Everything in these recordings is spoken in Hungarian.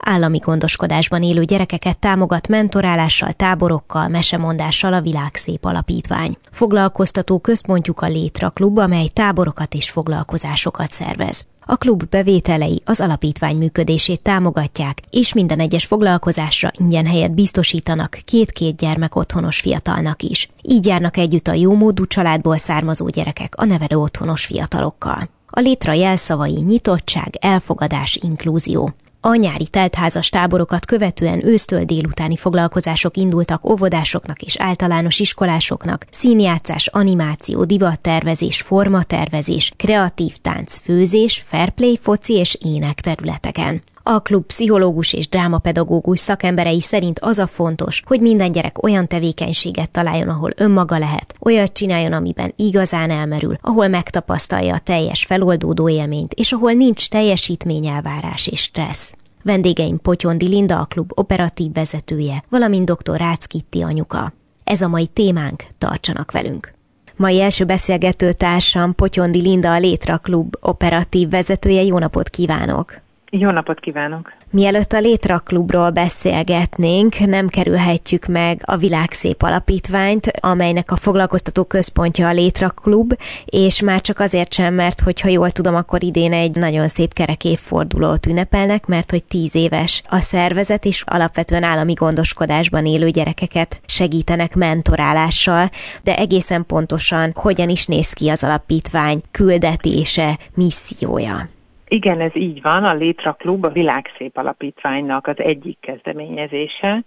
Állami gondoskodásban élő gyerekeket támogat mentorálással, táborokkal, mesemondással a Világszép Alapítvány. Foglalkoztató központjuk a Létra Klub, amely táborokat és foglalkozásokat szervez. A klub bevételei az alapítvány működését támogatják, és minden egyes foglalkozásra ingyen helyet biztosítanak két-két gyermek otthonos fiatalnak is. Így járnak együtt a jómódú családból származó gyerekek a nevelő otthonos fiatalokkal. A létra jelszavai nyitottság, elfogadás, inklúzió. A nyári teltházas táborokat követően ősztől délutáni foglalkozások indultak óvodásoknak és általános iskolásoknak, színjátszás, animáció, divattervezés, formatervezés, kreatív tánc, főzés, fairplay, foci és ének területeken. A klub pszichológus és drámapedagógus szakemberei szerint az a fontos, hogy minden gyerek olyan tevékenységet találjon, ahol önmaga lehet, olyat csináljon, amiben igazán elmerül, ahol megtapasztalja a teljes feloldódó élményt, és ahol nincs teljesítményelvárás és stressz. Vendégeim Potyondi Linda, a klub operatív vezetője, valamint dr. Rácz Kitti anyuka. Ez a mai témánk, tartsanak velünk! Mai első beszélgető társam Potyondi Linda, a Létra Klub operatív vezetője. Jó napot kívánok! Jó napot kívánok! Mielőtt a Létra Klubról beszélgetnénk, nem kerülhetjük meg a Világszép Alapítványt, amelynek a foglalkoztató központja a Létra Klub, és már csak azért sem, mert hogyha jól tudom, akkor idén egy nagyon szép kerek évfordulót ünnepelnek, mert hogy tíz éves a szervezet, és alapvetően állami gondoskodásban élő gyerekeket segítenek mentorálással, de egészen pontosan hogyan is néz ki az alapítvány küldetése, missziója. Igen, ez így van. A Létra Klub a Világszép Alapítványnak az egyik kezdeményezése,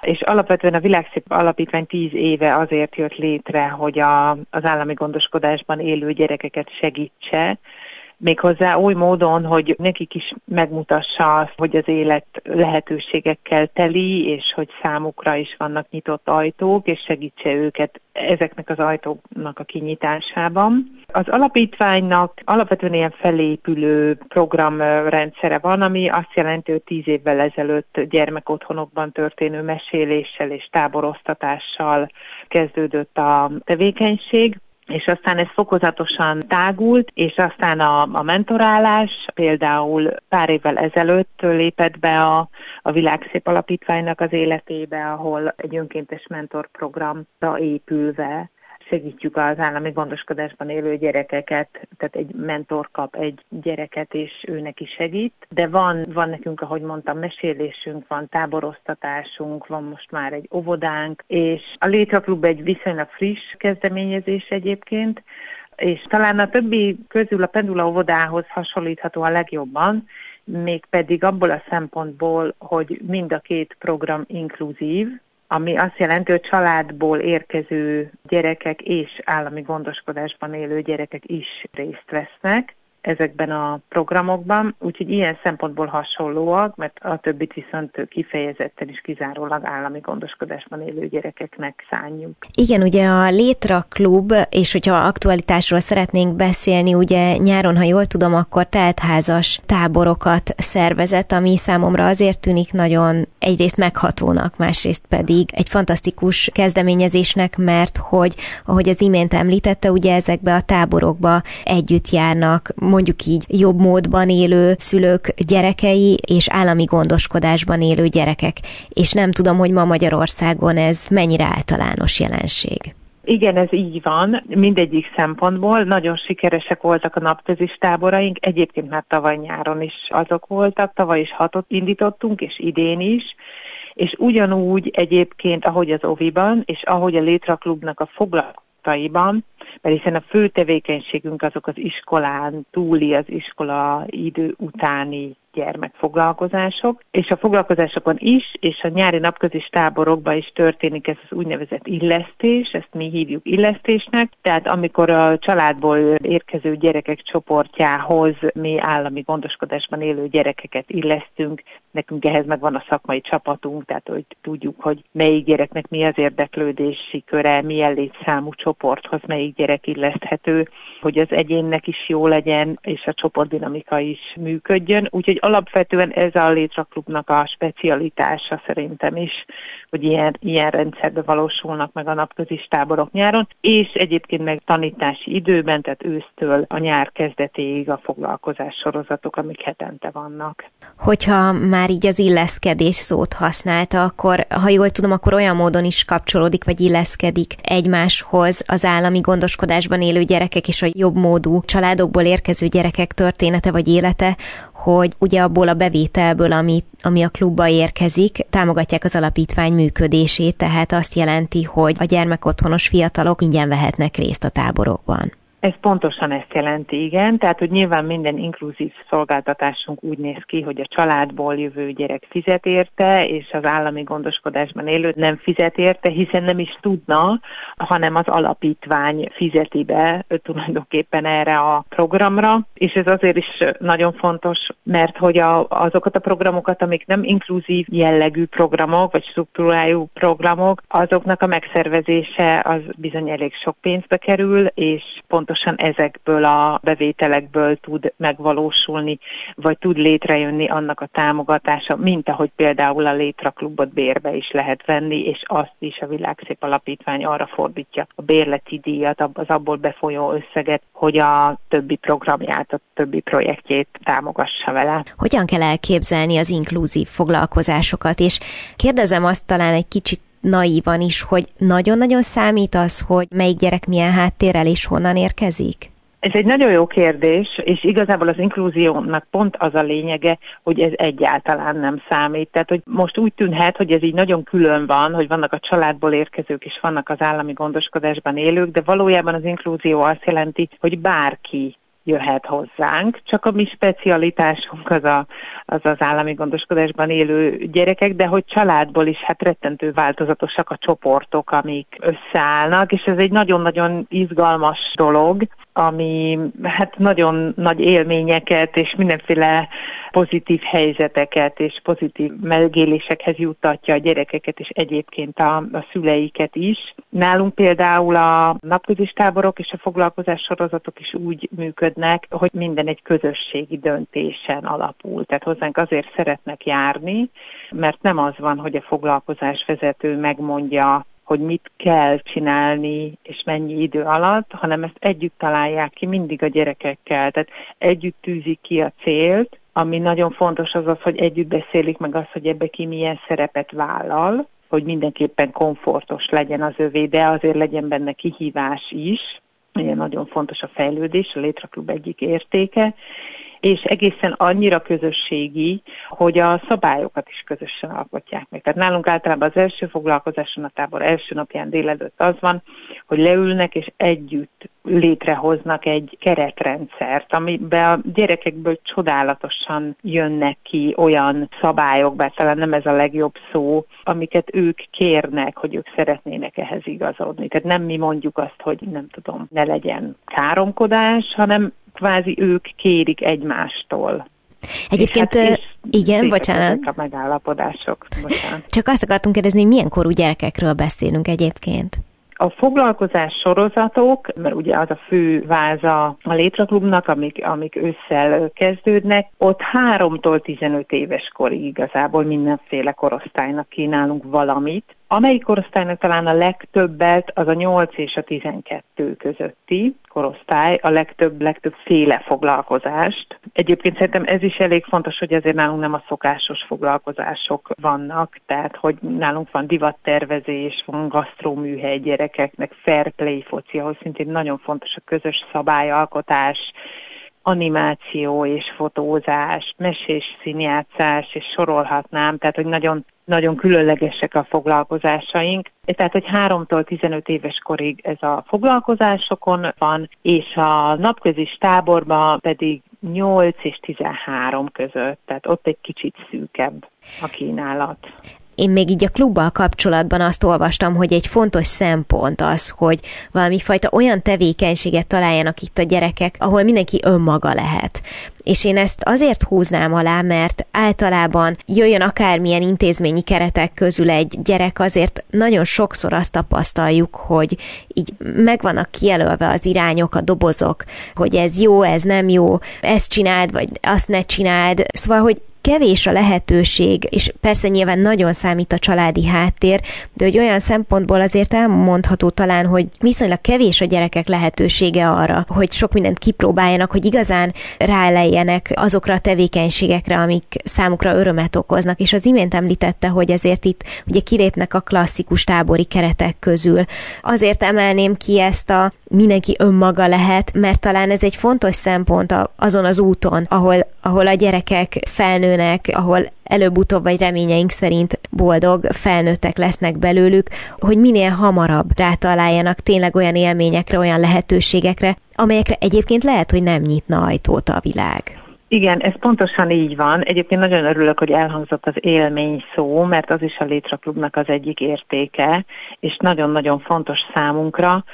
és alapvetően a Világszép Alapítvány tíz éve azért jött létre, hogy a, az állami gondoskodásban élő gyerekeket segítse, méghozzá oly módon, hogy nekik is megmutassa azt, hogy az élet lehetőségekkel teli, és hogy számukra is vannak nyitott ajtók, és segítse őket ezeknek az ajtóknak a kinyitásában. Az alapítványnak alapvetően ilyen felépülő programrendszere van, ami azt jelenti, hogy tíz évvel ezelőtt gyermekotthonokban történő meséléssel és táborosztatással kezdődött a tevékenység és aztán ez fokozatosan tágult, és aztán a, a mentorálás például pár évvel ezelőtt lépett be a, a Világszép Alapítványnak az életébe, ahol egy önkéntes mentorprogramra épülve segítjük az állami gondoskodásban élő gyerekeket, tehát egy mentor kap egy gyereket, és ő neki segít. De van, van nekünk, ahogy mondtam, mesélésünk, van táboroztatásunk, van most már egy óvodánk, és a Létra Klub egy viszonylag friss kezdeményezés egyébként, és talán a többi közül a Pendula óvodához hasonlítható a legjobban, mégpedig abból a szempontból, hogy mind a két program inkluzív, ami azt jelenti, hogy családból érkező gyerekek és állami gondoskodásban élő gyerekek is részt vesznek ezekben a programokban, úgyhogy ilyen szempontból hasonlóak, mert a többit viszont kifejezetten is kizárólag állami gondoskodásban élő gyerekeknek szánjuk. Igen, ugye a Létra Klub, és hogyha aktualitásról szeretnénk beszélni, ugye nyáron, ha jól tudom, akkor teltházas táborokat szervezett, ami számomra azért tűnik nagyon egyrészt meghatónak, másrészt pedig egy fantasztikus kezdeményezésnek, mert hogy, ahogy az imént említette, ugye ezekbe a táborokba együtt járnak mondjuk így jobb módban élő szülők gyerekei és állami gondoskodásban élő gyerekek. És nem tudom, hogy ma Magyarországon ez mennyire általános jelenség. Igen, ez így van, mindegyik szempontból. Nagyon sikeresek voltak a napközis táboraink, egyébként már tavaly nyáron is azok voltak, tavaly is hatot indítottunk, és idén is, és ugyanúgy egyébként, ahogy az Oviban, és ahogy a Létra Klubnak a foglalkozataiban, mert hiszen a fő tevékenységünk azok az iskolán túli, az iskola idő utáni gyermekfoglalkozások, és a foglalkozásokon is, és a nyári napközis táborokban is történik ez az úgynevezett illesztés, ezt mi hívjuk illesztésnek, tehát amikor a családból érkező gyerekek csoportjához mi állami gondoskodásban élő gyerekeket illesztünk, nekünk ehhez meg van a szakmai csapatunk, tehát hogy tudjuk, hogy melyik gyereknek mi az érdeklődési köre, milyen létszámú csoporthoz melyik gyerek illeszthető, hogy az egyénnek is jó legyen, és a csoportdinamika is működjön. Úgyhogy alapvetően ez a létraklubnak a specialitása szerintem is, hogy ilyen, ilyen rendszerbe valósulnak meg a napközis táborok nyáron, és egyébként meg tanítási időben, tehát ősztől a nyár kezdetéig a foglalkozás sorozatok, amik hetente vannak. Hogyha már így az illeszkedés szót használta, akkor ha jól tudom, akkor olyan módon is kapcsolódik, vagy illeszkedik egymáshoz az állami gondoskodásban élő gyerekek és a jobb módú családokból érkező gyerekek története vagy élete, hogy ugye abból a bevételből, ami, ami a klubba érkezik, támogatják az alapítvány működését, tehát azt jelenti, hogy a gyermekotthonos fiatalok ingyen vehetnek részt a táborokban. Ez pontosan ezt jelenti, igen. Tehát, hogy nyilván minden inkluzív szolgáltatásunk úgy néz ki, hogy a családból jövő gyerek fizet érte, és az állami gondoskodásban élő nem fizet érte, hiszen nem is tudna, hanem az alapítvány fizeti be tulajdonképpen erre a programra. És ez azért is nagyon fontos, mert hogy a, azokat a programokat, amik nem inkluzív jellegű programok, vagy struktúrájú programok, azoknak a megszervezése az bizony elég sok pénzbe kerül, és pont pontosan ezekből a bevételekből tud megvalósulni, vagy tud létrejönni annak a támogatása, mint ahogy például a Létraklubot bérbe is lehet venni, és azt is a Világszép Alapítvány arra fordítja a bérleti díjat, az abból befolyó összeget, hogy a többi programját, a többi projektjét támogassa vele. Hogyan kell elképzelni az inkluzív foglalkozásokat, és kérdezem azt talán egy kicsit naívan is, hogy nagyon-nagyon számít az, hogy melyik gyerek milyen háttérrel és honnan érkezik? Ez egy nagyon jó kérdés, és igazából az inkluziónak pont az a lényege, hogy ez egyáltalán nem számít. Tehát, hogy most úgy tűnhet, hogy ez így nagyon külön van, hogy vannak a családból érkezők és vannak az állami gondoskodásban élők, de valójában az inkluzió azt jelenti, hogy bárki jöhet hozzánk, csak a mi specialitásunk az, a, az az állami gondoskodásban élő gyerekek, de hogy családból is hát rettentő változatosak a csoportok, amik összeállnak, és ez egy nagyon-nagyon izgalmas dolog, ami hát nagyon nagy élményeket és mindenféle pozitív helyzeteket és pozitív megélésekhez juttatja a gyerekeket és egyébként a, a szüleiket is. Nálunk például a napközis táborok és a foglalkozás sorozatok is úgy működnek, hogy minden egy közösségi döntésen alapul. Tehát hozzánk azért szeretnek járni, mert nem az van, hogy a foglalkozás vezető megmondja hogy mit kell csinálni, és mennyi idő alatt, hanem ezt együtt találják ki mindig a gyerekekkel. Tehát együtt tűzik ki a célt, ami nagyon fontos az az, hogy együtt beszélik meg azt, hogy ebbe ki milyen szerepet vállal, hogy mindenképpen komfortos legyen az övé, de azért legyen benne kihívás is. Ugye nagyon fontos a fejlődés, a Létraklub egyik értéke, és egészen annyira közösségi, hogy a szabályokat is közösen alkotják meg. Tehát nálunk általában az első foglalkozáson a tábor első napján délelőtt az van, hogy leülnek és együtt létrehoznak egy keretrendszert, amiben a gyerekekből csodálatosan jönnek ki olyan szabályok, bár talán nem ez a legjobb szó, amiket ők kérnek, hogy ők szeretnének ehhez igazodni. Tehát nem mi mondjuk azt, hogy nem tudom, ne legyen káromkodás, hanem kvázi ők kérik egymástól. Egyébként, hát, igen, bocsánat. a megállapodások. Bocsánat. Csak azt akartunk kérdezni, hogy milyen korú gyerekekről beszélünk egyébként? A foglalkozás sorozatok, mert ugye az a fő váza a Létraklubnak, amik, amik ősszel kezdődnek, ott 3-tól 15 éves korig igazából mindenféle korosztálynak kínálunk valamit. Amelyik korosztálynak talán a legtöbbet az a 8 és a 12 közötti korosztály, a legtöbb, legtöbb féle foglalkozást. Egyébként szerintem ez is elég fontos, hogy azért nálunk nem a szokásos foglalkozások vannak, tehát hogy nálunk van divattervezés, van gasztróműhely gyerekeknek, fair play foci, ahol szintén nagyon fontos a közös szabályalkotás, animáció és fotózás, mesés színjátszás, és sorolhatnám, tehát hogy nagyon nagyon különlegesek a foglalkozásaink. Tehát, hogy 3-tól 15 éves korig ez a foglalkozásokon van, és a napközis táborban pedig 8 és 13 között, tehát ott egy kicsit szűkebb a kínálat. Én még így a klubbal kapcsolatban azt olvastam, hogy egy fontos szempont az, hogy valami fajta olyan tevékenységet találjanak itt a gyerekek, ahol mindenki önmaga lehet. És én ezt azért húznám alá, mert általában jöjjön akármilyen intézményi keretek közül egy gyerek, azért nagyon sokszor azt tapasztaljuk, hogy így meg vannak kijelölve az irányok, a dobozok, hogy ez jó, ez nem jó, ezt csináld, vagy azt ne csináld. Szóval, hogy kevés a lehetőség, és persze nyilván nagyon számít a családi háttér, de hogy olyan szempontból azért elmondható talán, hogy viszonylag kevés a gyerekek lehetősége arra, hogy sok mindent kipróbáljanak, hogy igazán rálejjenek azokra a tevékenységekre, amik számukra örömet okoznak. És az imént említette, hogy azért itt ugye kilépnek a klasszikus tábori keretek közül. Azért emelném ki ezt a mindenki önmaga lehet, mert talán ez egy fontos szempont azon az úton, ahol, ahol a gyerekek felnőnek, ahol előbb-utóbb vagy reményeink szerint boldog felnőttek lesznek belőlük, hogy minél hamarabb rátaláljanak tényleg olyan élményekre, olyan lehetőségekre, amelyekre egyébként lehet, hogy nem nyitna ajtót a világ. Igen, ez pontosan így van. Egyébként nagyon örülök, hogy elhangzott az élmény szó, mert az is a Létraklubnak az egyik értéke, és nagyon-nagyon fontos számunkra.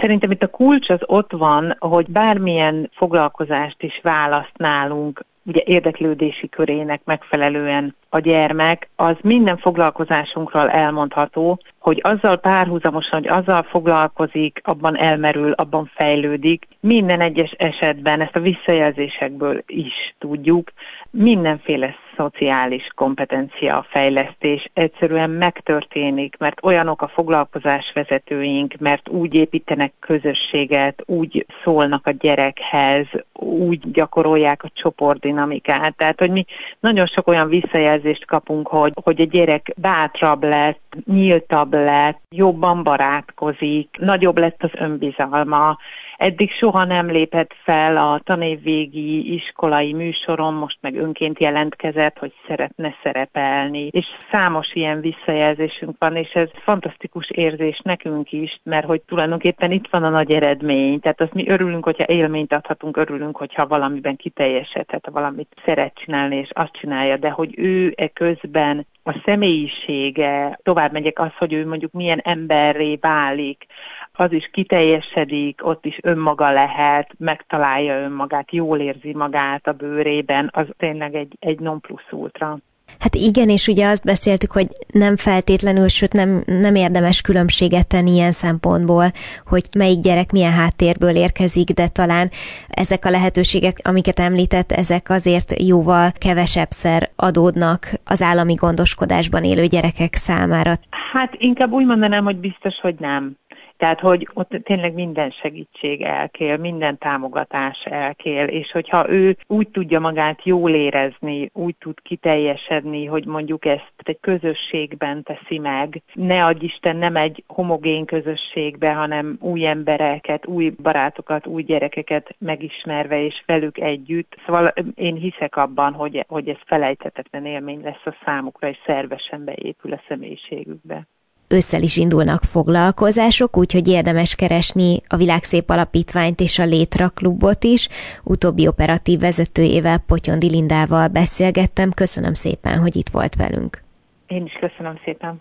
Szerintem itt a kulcs az ott van, hogy bármilyen foglalkozást is választ nálunk, ugye érdeklődési körének megfelelően a gyermek, az minden foglalkozásunkról elmondható, hogy azzal párhuzamosan, hogy azzal foglalkozik, abban elmerül, abban fejlődik. Minden egyes esetben, ezt a visszajelzésekből is tudjuk, mindenféle szociális kompetencia fejlesztés egyszerűen megtörténik, mert olyanok a foglalkozásvezetőink, mert úgy építenek közösséget, úgy szólnak a gyerekhez, úgy gyakorolják a csoportdinamikát. Tehát, hogy mi nagyon sok olyan visszajelzést kapunk, hogy, hogy a gyerek bátrabb lett, nyíltabb lett, jobban barátkozik, nagyobb lett az önbizalma, Eddig soha nem lépett fel a tanévvégi iskolai műsoron, most meg önként jelentkezett, hogy szeretne szerepelni. És számos ilyen visszajelzésünk van, és ez fantasztikus érzés nekünk is, mert hogy tulajdonképpen itt van a nagy eredmény. Tehát azt mi örülünk, hogyha élményt adhatunk, örülünk, hogyha valamiben kiteljesedhet, valamit szeret csinálni, és azt csinálja, de hogy ő e közben a személyisége, tovább megyek az, hogy ő mondjuk milyen emberré válik, az is kiteljesedik, ott is önmaga lehet, megtalálja önmagát, jól érzi magát a bőrében, az tényleg egy, egy non plus ultra. Hát igen, és ugye azt beszéltük, hogy nem feltétlenül, sőt nem, nem érdemes különbséget tenni ilyen szempontból, hogy melyik gyerek milyen háttérből érkezik, de talán ezek a lehetőségek, amiket említett, ezek azért jóval kevesebbszer adódnak az állami gondoskodásban élő gyerekek számára. Hát inkább úgy mondanám, hogy biztos, hogy nem. Tehát, hogy ott tényleg minden segítség elkél, minden támogatás elkél, és hogyha ő úgy tudja magát jól érezni, úgy tud kiteljesedni, hogy mondjuk ezt egy közösségben teszi meg, ne adj Isten nem egy homogén közösségbe, hanem új embereket, új barátokat, új gyerekeket megismerve és velük együtt. Szóval én hiszek abban, hogy, hogy ez felejthetetlen élmény lesz a számukra, és szervesen beépül a személyiségükbe. Ősszel is indulnak foglalkozások, úgyhogy érdemes keresni a Világszép Alapítványt és a Létra Klubot is. Utóbbi operatív vezetőjével, Potyondi Lindával beszélgettem. Köszönöm szépen, hogy itt volt velünk. Én is köszönöm szépen.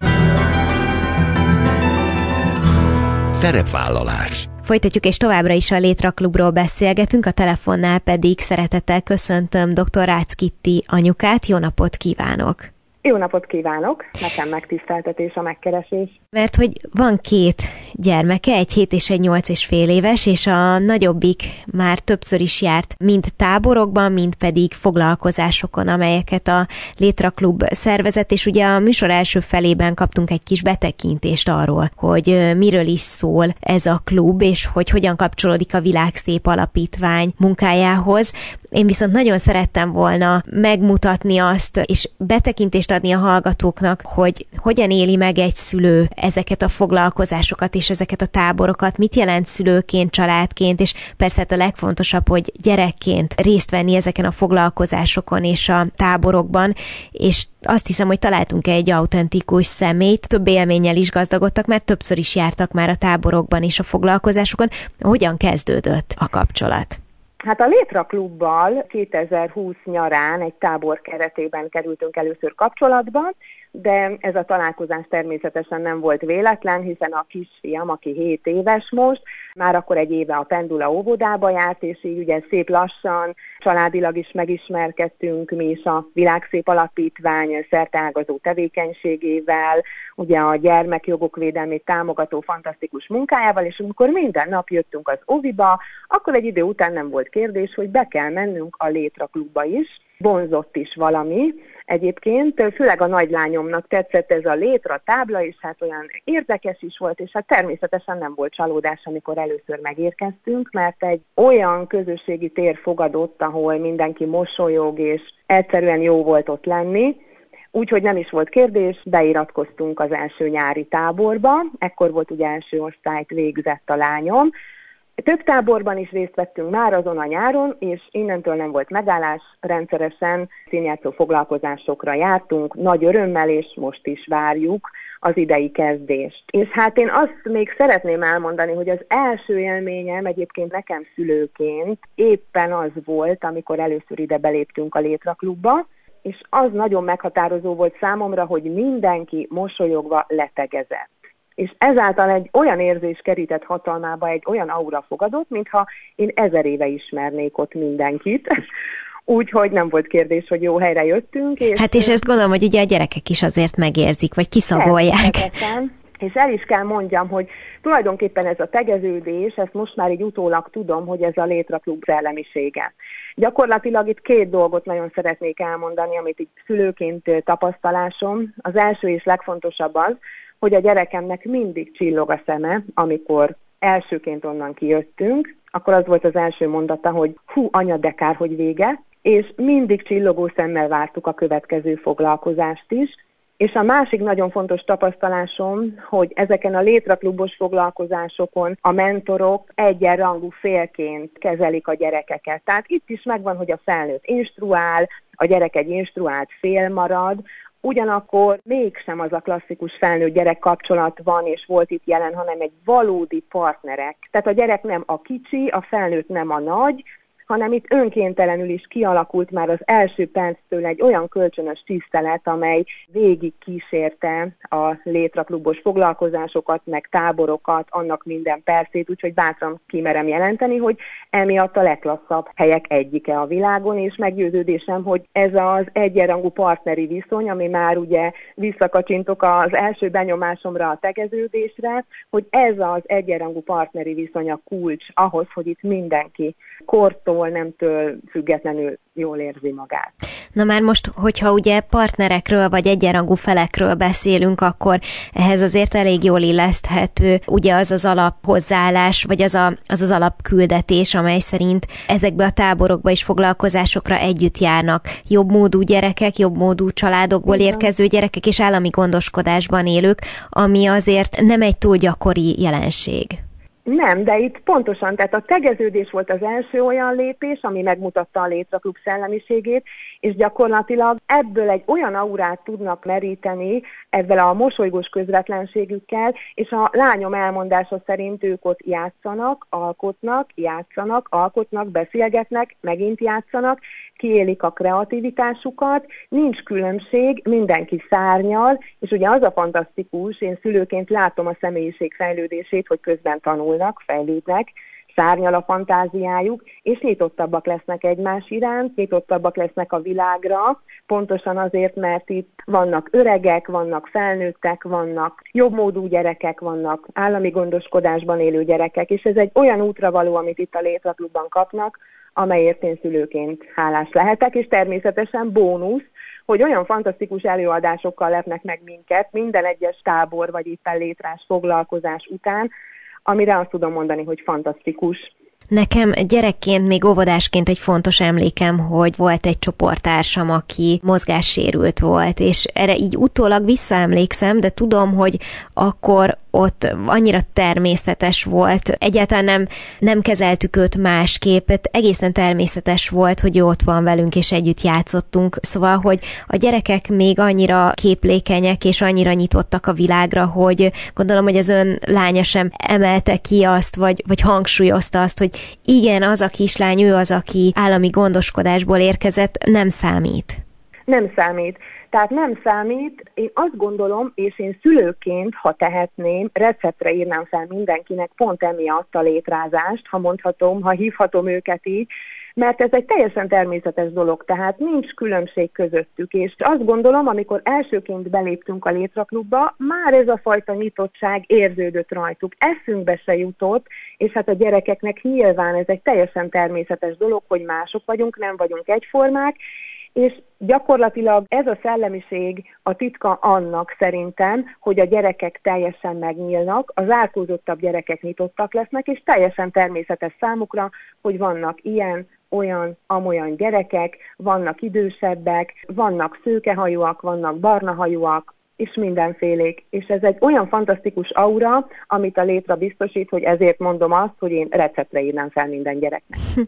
Szerepvállalás. Folytatjuk, és továbbra is a Létra Klubról beszélgetünk, a telefonnál pedig szeretettel köszöntöm dr. Rácz Kitti anyukát. Jó napot kívánok! Jó napot kívánok! Nekem megtiszteltetés a megkeresés. Mert hogy van két gyermeke, egy hét és egy nyolc és fél éves, és a nagyobbik már többször is járt mind táborokban, mind pedig foglalkozásokon, amelyeket a Létra Klub szervezett, és ugye a műsor első felében kaptunk egy kis betekintést arról, hogy miről is szól ez a klub, és hogy hogyan kapcsolódik a Világszép Alapítvány munkájához. Én viszont nagyon szerettem volna megmutatni azt, és betekintést adni a hallgatóknak, hogy hogyan éli meg egy szülő ezeket a foglalkozásokat és ezeket a táborokat, mit jelent szülőként, családként, és persze hát a legfontosabb, hogy gyerekként részt venni ezeken a foglalkozásokon és a táborokban, és azt hiszem, hogy találtunk egy autentikus szemét, több élménnyel is gazdagodtak, mert többször is jártak már a táborokban és a foglalkozásokon. Hogyan kezdődött a kapcsolat? Hát a Létra klubbal 2020 nyarán egy tábor keretében kerültünk először kapcsolatba, de ez a találkozás természetesen nem volt véletlen, hiszen a kisfiam, aki 7 éves most, már akkor egy éve a Pendula óvodába járt, és így ugye szép lassan, családilag is megismerkedtünk mi is a Világszép Alapítvány szerteágazó tevékenységével, ugye a gyermekjogok védelmét támogató fantasztikus munkájával, és amikor minden nap jöttünk az oviba, akkor egy idő után nem volt kérdés, hogy be kell mennünk a Létra klubba is, vonzott is valami. Egyébként főleg a nagylányomnak tetszett ez a létra tábla, és hát olyan érdekes is volt, és hát természetesen nem volt csalódás, amikor először megérkeztünk, mert egy olyan közösségi tér fogadott, ahol mindenki mosolyog, és egyszerűen jó volt ott lenni, Úgyhogy nem is volt kérdés, beiratkoztunk az első nyári táborba, ekkor volt ugye első osztályt végzett a lányom, több táborban is részt vettünk már azon a nyáron, és innentől nem volt megállás, rendszeresen színjátszó foglalkozásokra jártunk, nagy örömmel, és most is várjuk az idei kezdést. És hát én azt még szeretném elmondani, hogy az első élményem egyébként nekem szülőként éppen az volt, amikor először ide beléptünk a Létra klubba, és az nagyon meghatározó volt számomra, hogy mindenki mosolyogva letegezett és ezáltal egy olyan érzés kerített hatalmába, egy olyan aura fogadott, mintha én ezer éve ismernék ott mindenkit. Úgyhogy nem volt kérdés, hogy jó helyre jöttünk. És hát és ezt gondolom, hogy ugye a gyerekek is azért megérzik, vagy kiszagolják. És el is kell mondjam, hogy tulajdonképpen ez a tegeződés, ezt most már így utólag tudom, hogy ez a létraklub szellemisége. Gyakorlatilag itt két dolgot nagyon szeretnék elmondani, amit így szülőként tapasztalásom. Az első és legfontosabb az, hogy a gyerekemnek mindig csillog a szeme, amikor elsőként onnan kijöttünk, akkor az volt az első mondata, hogy hú, anya, de kár, hogy vége, és mindig csillogó szemmel vártuk a következő foglalkozást is, és a másik nagyon fontos tapasztalásom, hogy ezeken a létraklubos foglalkozásokon a mentorok egyenrangú félként kezelik a gyerekeket. Tehát itt is megvan, hogy a felnőtt instruál, a gyerek egy instruált fél marad, ugyanakkor mégsem az a klasszikus felnőtt-gyerek kapcsolat van és volt itt jelen, hanem egy valódi partnerek. Tehát a gyerek nem a kicsi, a felnőtt nem a nagy, hanem itt önkéntelenül is kialakult már az első perctől egy olyan kölcsönös tisztelet, amely végig kísérte a létraklubos foglalkozásokat, meg táborokat, annak minden percét, úgyhogy bátran kimerem jelenteni, hogy emiatt a legklasszabb helyek egyike a világon, és meggyőződésem, hogy ez az egyenrangú partneri viszony, ami már ugye visszakacsintok az első benyomásomra a tegeződésre, hogy ez az egyenrangú partneri viszony a kulcs ahhoz, hogy itt mindenki kortól kortól, nemtől függetlenül jól érzi magát. Na már most, hogyha ugye partnerekről vagy egyenrangú felekről beszélünk, akkor ehhez azért elég jól illeszthető ugye az az alaphozzáállás, vagy az, a, az az alapküldetés, amely szerint ezekbe a táborokba és foglalkozásokra együtt járnak jobb módú gyerekek, jobb módú családokból Igen. érkező gyerekek és állami gondoskodásban élők, ami azért nem egy túl gyakori jelenség. Nem, de itt pontosan, tehát a tegeződés volt az első olyan lépés, ami megmutatta a létraklub szellemiségét, és gyakorlatilag ebből egy olyan aurát tudnak meríteni ezzel a mosolygós közvetlenségükkel, és a lányom elmondása szerint ők ott játszanak, alkotnak, játszanak, alkotnak, beszélgetnek, megint játszanak, kiélik a kreativitásukat, nincs különbség, mindenki szárnyal, és ugye az a fantasztikus, én szülőként látom a személyiség fejlődését, hogy közben tanulnak, fejlődnek, szárnyal a fantáziájuk, és nyitottabbak lesznek egymás iránt, nyitottabbak lesznek a világra, pontosan azért, mert itt vannak öregek, vannak felnőttek, vannak jobbmódú gyerekek, vannak állami gondoskodásban élő gyerekek, és ez egy olyan útra való, amit itt a Létraklubban kapnak, amelyért én szülőként hálás lehetek, és természetesen bónusz, hogy olyan fantasztikus előadásokkal lepnek meg minket minden egyes tábor vagy éppen létrás foglalkozás után, amire azt tudom mondani, hogy fantasztikus. Nekem gyerekként, még óvodásként egy fontos emlékem, hogy volt egy csoporttársam, aki mozgássérült volt, és erre így utólag visszaemlékszem, de tudom, hogy akkor ott annyira természetes volt, egyáltalán nem, nem kezeltük őt másképp, egészen természetes volt, hogy ott van velünk, és együtt játszottunk, szóval, hogy a gyerekek még annyira képlékenyek, és annyira nyitottak a világra, hogy gondolom, hogy az ön lánya sem emelte ki azt, vagy, vagy hangsúlyozta azt, hogy hogy igen, az a kislány, ő az, aki állami gondoskodásból érkezett, nem számít. Nem számít. Tehát nem számít, én azt gondolom, és én szülőként, ha tehetném, receptre írnám fel mindenkinek pont emiatt a létrázást, ha mondhatom, ha hívhatom őket így, mert ez egy teljesen természetes dolog, tehát nincs különbség közöttük, és azt gondolom, amikor elsőként beléptünk a létraklubba, már ez a fajta nyitottság érződött rajtuk, eszünkbe se jutott, és hát a gyerekeknek nyilván ez egy teljesen természetes dolog, hogy mások vagyunk, nem vagyunk egyformák, és gyakorlatilag ez a szellemiség a titka annak szerintem, hogy a gyerekek teljesen megnyílnak, az árkózottabb gyerekek nyitottak lesznek, és teljesen természetes számukra, hogy vannak ilyen, olyan, amolyan gyerekek, vannak idősebbek, vannak szőkehajúak, vannak barnahajúak, és mindenfélék. És ez egy olyan fantasztikus aura, amit a létre biztosít, hogy ezért mondom azt, hogy én receptre írnám fel minden gyereknek.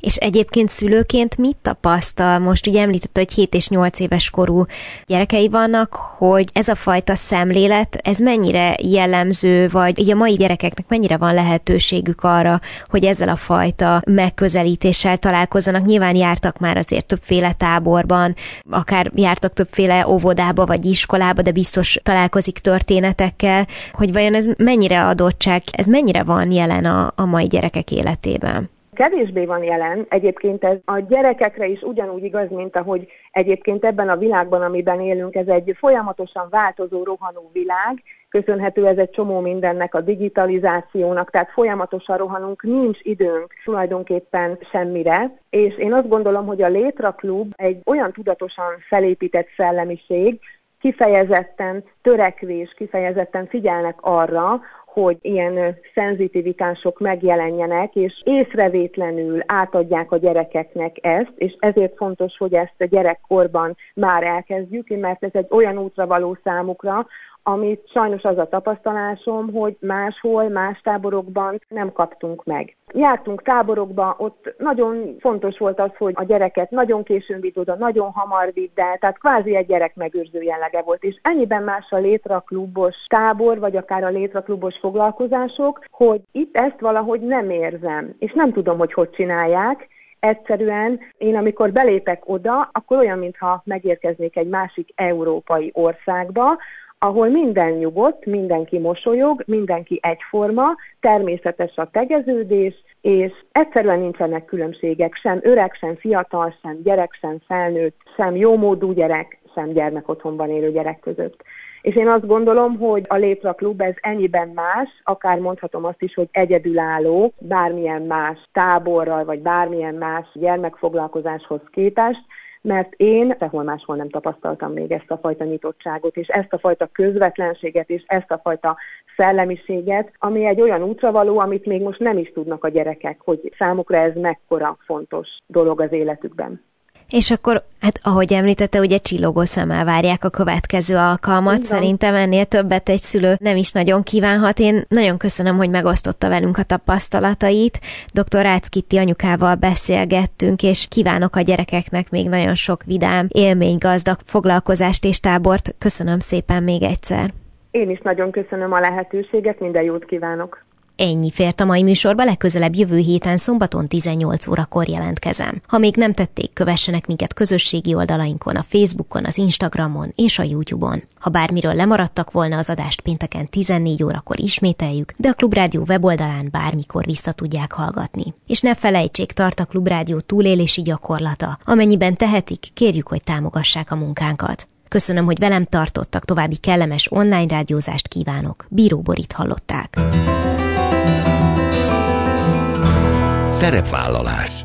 és egyébként szülőként mit tapasztal? Most ugye említette, hogy 7 és 8 éves korú gyerekei vannak, hogy ez a fajta szemlélet, ez mennyire jellemző, vagy ugye a mai gyerekeknek mennyire van lehetőségük arra, hogy ezzel a fajta megközelítéssel találkozzanak. Nyilván jártak már azért többféle táborban, akár jártak többféle óvodába vagy iskolába, de biztos találkozik történetekkel, hogy vajon ez mennyire adottság, ez mennyire van jelen a, a mai gyerekek életében. Kevésbé van jelen, egyébként ez a gyerekekre is ugyanúgy igaz, mint ahogy egyébként ebben a világban, amiben élünk, ez egy folyamatosan változó, rohanó világ, köszönhető ez egy csomó mindennek, a digitalizációnak, tehát folyamatosan rohanunk, nincs időnk tulajdonképpen semmire, és én azt gondolom, hogy a Létra Klub egy olyan tudatosan felépített szellemiség, kifejezetten törekvés, kifejezetten figyelnek arra, hogy ilyen szenzitivitások megjelenjenek, és észrevétlenül átadják a gyerekeknek ezt, és ezért fontos, hogy ezt a gyerekkorban már elkezdjük, mert ez egy olyan útra való számukra, amit sajnos az a tapasztalásom, hogy máshol, más táborokban nem kaptunk meg. Jártunk táborokba, ott nagyon fontos volt az, hogy a gyereket nagyon későn vitt oda, nagyon hamar vitt el, tehát kvázi egy gyerek megőrző jellege volt. És ennyiben más a létraklubos tábor, vagy akár a létraklubos foglalkozások, hogy itt ezt valahogy nem érzem, és nem tudom, hogy hogy csinálják, egyszerűen én amikor belépek oda, akkor olyan, mintha megérkeznék egy másik európai országba, ahol minden nyugodt, mindenki mosolyog, mindenki egyforma, természetes a tegeződés, és egyszerűen nincsenek különbségek, sem öreg, sem fiatal, sem gyerek, sem felnőtt, sem jómódú gyerek, sem gyermek otthonban élő gyerek között. És én azt gondolom, hogy a Létra Klub ez ennyiben más, akár mondhatom azt is, hogy egyedülálló, bármilyen más táborral, vagy bármilyen más gyermekfoglalkozáshoz képest, mert én sehol máshol nem tapasztaltam még ezt a fajta nyitottságot, és ezt a fajta közvetlenséget, és ezt a fajta szellemiséget, ami egy olyan útravaló, amit még most nem is tudnak a gyerekek, hogy számukra ez mekkora fontos dolog az életükben. És akkor, hát ahogy említette, ugye csillogó szemmel várják a következő alkalmat. Igen. Szerintem ennél többet egy szülő nem is nagyon kívánhat. Én nagyon köszönöm, hogy megosztotta velünk a tapasztalatait. Dr. Rácz Kitti anyukával beszélgettünk, és kívánok a gyerekeknek még nagyon sok vidám, élménygazdag foglalkozást és tábort. Köszönöm szépen még egyszer. Én is nagyon köszönöm a lehetőséget, minden jót kívánok! Ennyi fért a mai műsorba, legközelebb jövő héten szombaton 18 órakor jelentkezem. Ha még nem tették, kövessenek minket közösségi oldalainkon, a Facebookon, az Instagramon és a YouTube-on. Ha bármiről lemaradtak volna az adást pénteken 14 órakor ismételjük, de a Klubrádió weboldalán bármikor vissza tudják hallgatni. És ne felejtsék, tart a Klubrádió túlélési gyakorlata. Amennyiben tehetik, kérjük, hogy támogassák a munkánkat. Köszönöm, hogy velem tartottak, további kellemes online rádiózást kívánok. Bíró Borit hallották. Szerepvállalás